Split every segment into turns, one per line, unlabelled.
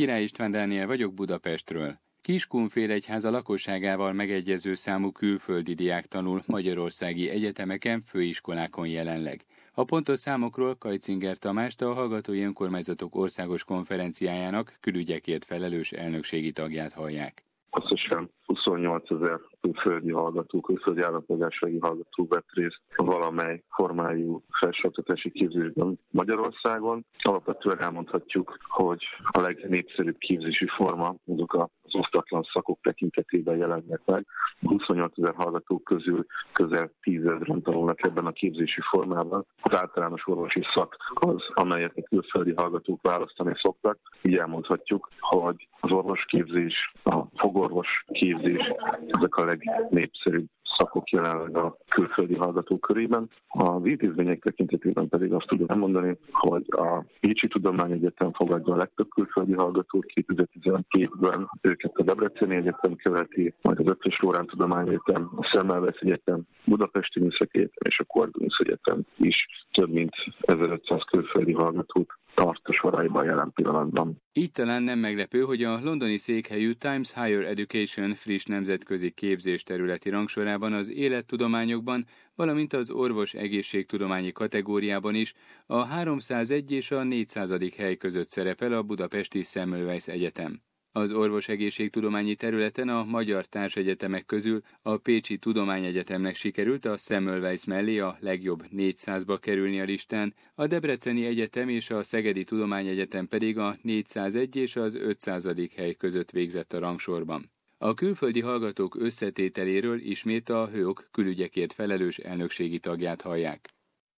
Király István Dániel vagyok Budapestről. Kiskunfél egyháza lakosságával megegyező számú külföldi diák tanul magyarországi egyetemeken, főiskolákon jelenleg. A pontos számokról Kajcinger Tamást a Hallgatói Önkormányzatok Országos Konferenciájának külügyekért felelős elnökségi tagját hallják.
Összesen 28 ezer külföldi hallgató, külföldi állampolgársági hallgató vett részt valamely formájú felsőoktatási képzésben Magyarországon. Alapvetően elmondhatjuk, hogy a legnépszerűbb képzési forma azok az osztatlan szakok tekintetében jelennek meg. 28 ezer hallgatók közül közel 10 ezeren tanulnak ebben a képzési formában. Az általános orvosi szak az, amelyet a külföldi hallgatók választani szoktak. Így elmondhatjuk, hogy az orvosképzés, a fogorvos képzés, ezek a legnépszerűbb szakok jelenleg a külföldi hallgatók körében. A intézmények tekintetében pedig azt tudom mondani, hogy a Pécsi Tudományegyetem fogadja a legtöbb külföldi hallgatót 2012-ben, őket a Debreceni Egyetem követi, majd az Ötös Lórán Tudományegyetem, a Szemmelweis Egyetem, Budapesti Műszaki és a Kordunusz Egyetem is több mint 1500 külföldi hallgatót soraiban jelen pillanatban.
Így talán nem meglepő, hogy a londoni székhelyű Times Higher Education friss nemzetközi képzés területi rangsorában az élettudományokban, valamint az orvos egészségtudományi kategóriában is a 301 és a 400. hely között szerepel a budapesti Semmelweis Egyetem. Az orvosegészségtudományi területen a magyar társegyetemek közül a Pécsi Tudományegyetemnek sikerült a Semmelweis mellé a legjobb 400-ba kerülni a listán, a Debreceni Egyetem és a Szegedi Tudományegyetem pedig a 401 és az 500. hely között végzett a rangsorban. A külföldi hallgatók összetételéről ismét a HÖOK külügyekért felelős elnökségi tagját hallják.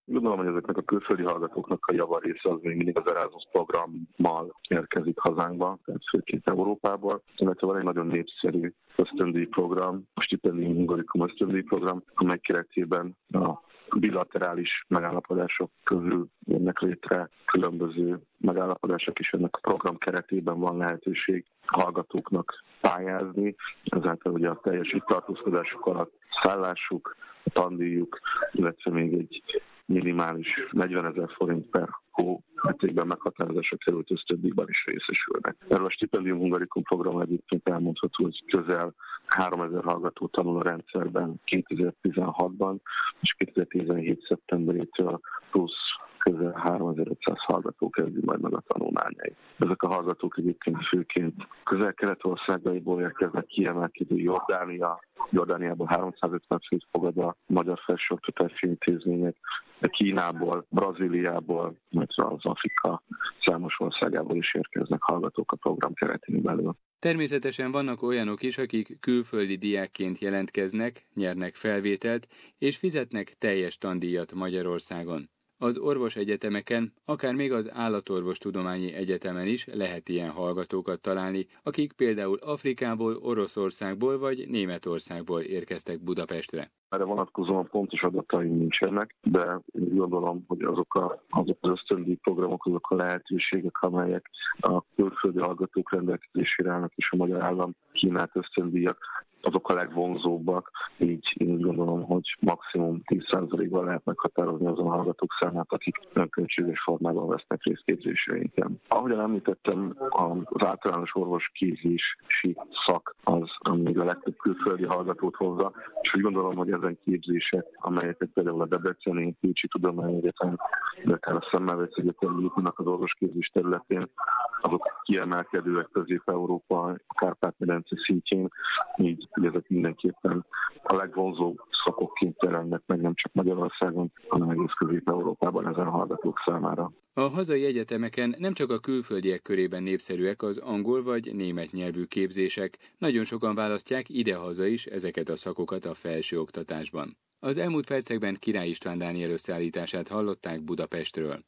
Gondolom, hogy ezeknek a külföldi hallgatóknak a java része az még mindig az Erasmus programmal érkezik hazánkba, tehát főként Európából, illetve van egy nagyon népszerű ösztöndíj program, a Stipendium Hungarikum ösztöndíj program, amely keretében a bilaterális megállapodások közül jönnek létre. Különböző megállapodások is ennek a program keretében van lehetőség hallgatóknak pályázni, ezáltal ugye a teljes itt tartózkodásuk alatt szállásuk, a tandíjuk, illetve még egy minimális 40 ezer forint per hó mértékben meghatározásra került ösztöndíjban is részesülnek. Erről a Stipendium Hungarikum program egyébként elmondható, hogy közel 3000 hallgató tanul a rendszerben 2016-ban, és 2017. szeptemberétől plusz közel 3500 hallgató kezdi majd meg a tanulmányait. Ezek a hallgatók egyébként főként közel-kelet-országaiból érkeznek kiemelkedő Jordánia, Jordániából 350 főt fogad a magyar felsőoktatási intézmények, Kínából, Brazíliából, illetve az Afrika számos országából is érkeznek hallgatók a program keretén belül.
Természetesen vannak olyanok is, akik külföldi diákként jelentkeznek, nyernek felvételt és fizetnek teljes tandíjat Magyarországon. Az orvosegyetemeken, akár még az állatorvostudományi egyetemen is lehet ilyen hallgatókat találni, akik például Afrikából, Oroszországból vagy Németországból érkeztek Budapestre.
Erre vonatkozóan pontos adataim nincsenek, de gondolom, hogy azok, a, azok az ösztöndi programok, azok a lehetőségek, amelyek a külföldi hallgatók rendelkezésére állnak, és a magyar állam kínált ösztöndíjak, azok a legvonzóbbak, így én úgy gondolom, hogy maximum 10%-ban lehet meghatározni azon a hallgatók számát, akik önköltséges formában vesznek részt képzéseinken. Ahogyan említettem, az általános orvos képzési szak az, ami a legtöbb külföldi hallgatót hozza, és úgy gondolom, hogy ezen képzések, amelyeket például a Debreceni Pécsi Tudományegyetem, de akár a Szemmelweis Egyetem nyújtanak az orvosképzés területén, azok kiemelkedőek Közép-Európa, Kárpát-medence szintjén, így ezek mindenképpen a legvonzóbb szakokként jelennek meg nem csak Magyarországon, hanem egész Közép-Európában ezen a hallgatók számára.
A hazai egyetemeken nem csak a külföldiek körében népszerűek az angol vagy német nyelvű képzések, nagyon sokan választják idehaza is ezeket a szakokat a felsőoktatásban. Az elmúlt percekben Király István Dániel összeállítását hallották Budapestről.